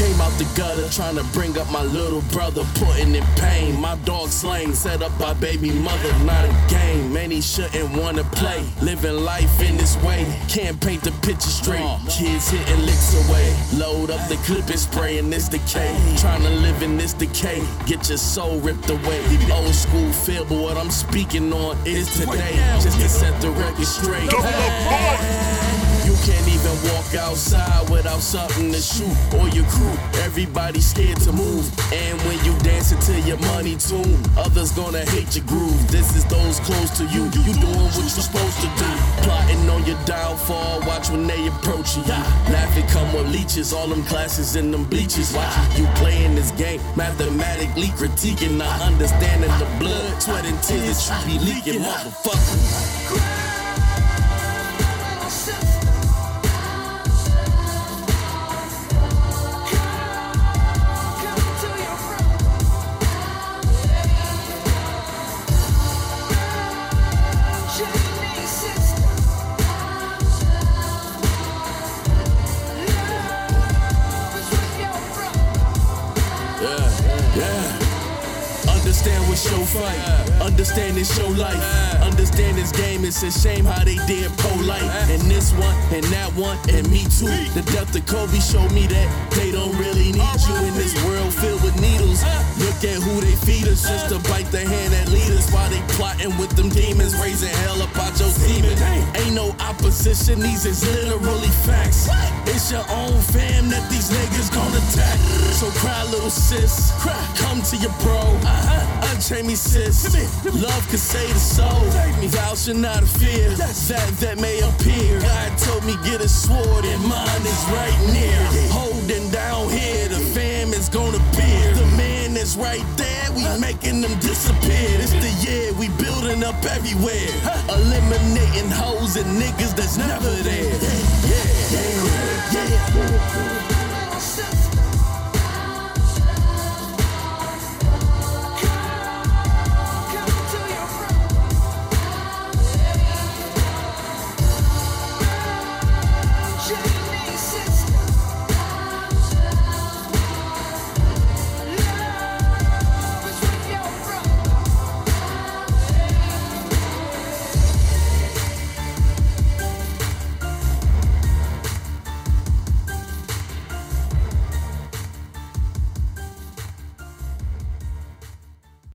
Came out the gutter trying to bring up my little brother, putting in pain. My dog slang set up by baby mother, not a game. Many shouldn't wanna play. Living life in this way, can't paint the picture straight. Kids hitting licks away. Load up the clip and spray in this decay. Trying to live in this decay, get your soul ripped away. Old school feel, but what I'm speaking on is today. Just to set the record straight. You can't even walk outside without something to shoot or your crew. Everybody scared to move. And when you dancing to your money tune, others gonna hate your groove. This is those close to you. You doing what you're supposed to do. Plotting on your downfall, watch when they approach you. Laughing come with leeches, all them classes in them bleachers. Watching you playing this game, mathematically critiquing, not understanding the blood, sweat, and tears you be leaking, motherfucker. Understand what's your fight. Understand it's your life. Understand this game. It's a shame how they did polite. And this one, and that one, and me too. The death of Kobe showed me that they don't really need you in this world filled with needles. Look at who they feed us just to bite the hand that lead us while they plotting with them demons, raising hell up out your semen. Ain't no opposition, these is literally facts. It's your own fam that these niggas sis. Come to your bro. Uh-huh. Unchain me, sis. Love can save the soul. Thou should not fear that that may appear. God told me get a sword and mine is right near. Holding down here, the fam is gonna appear. The man is right there, we making them disappear. It's the year we building up everywhere. Eliminating hoes and niggas that's never there.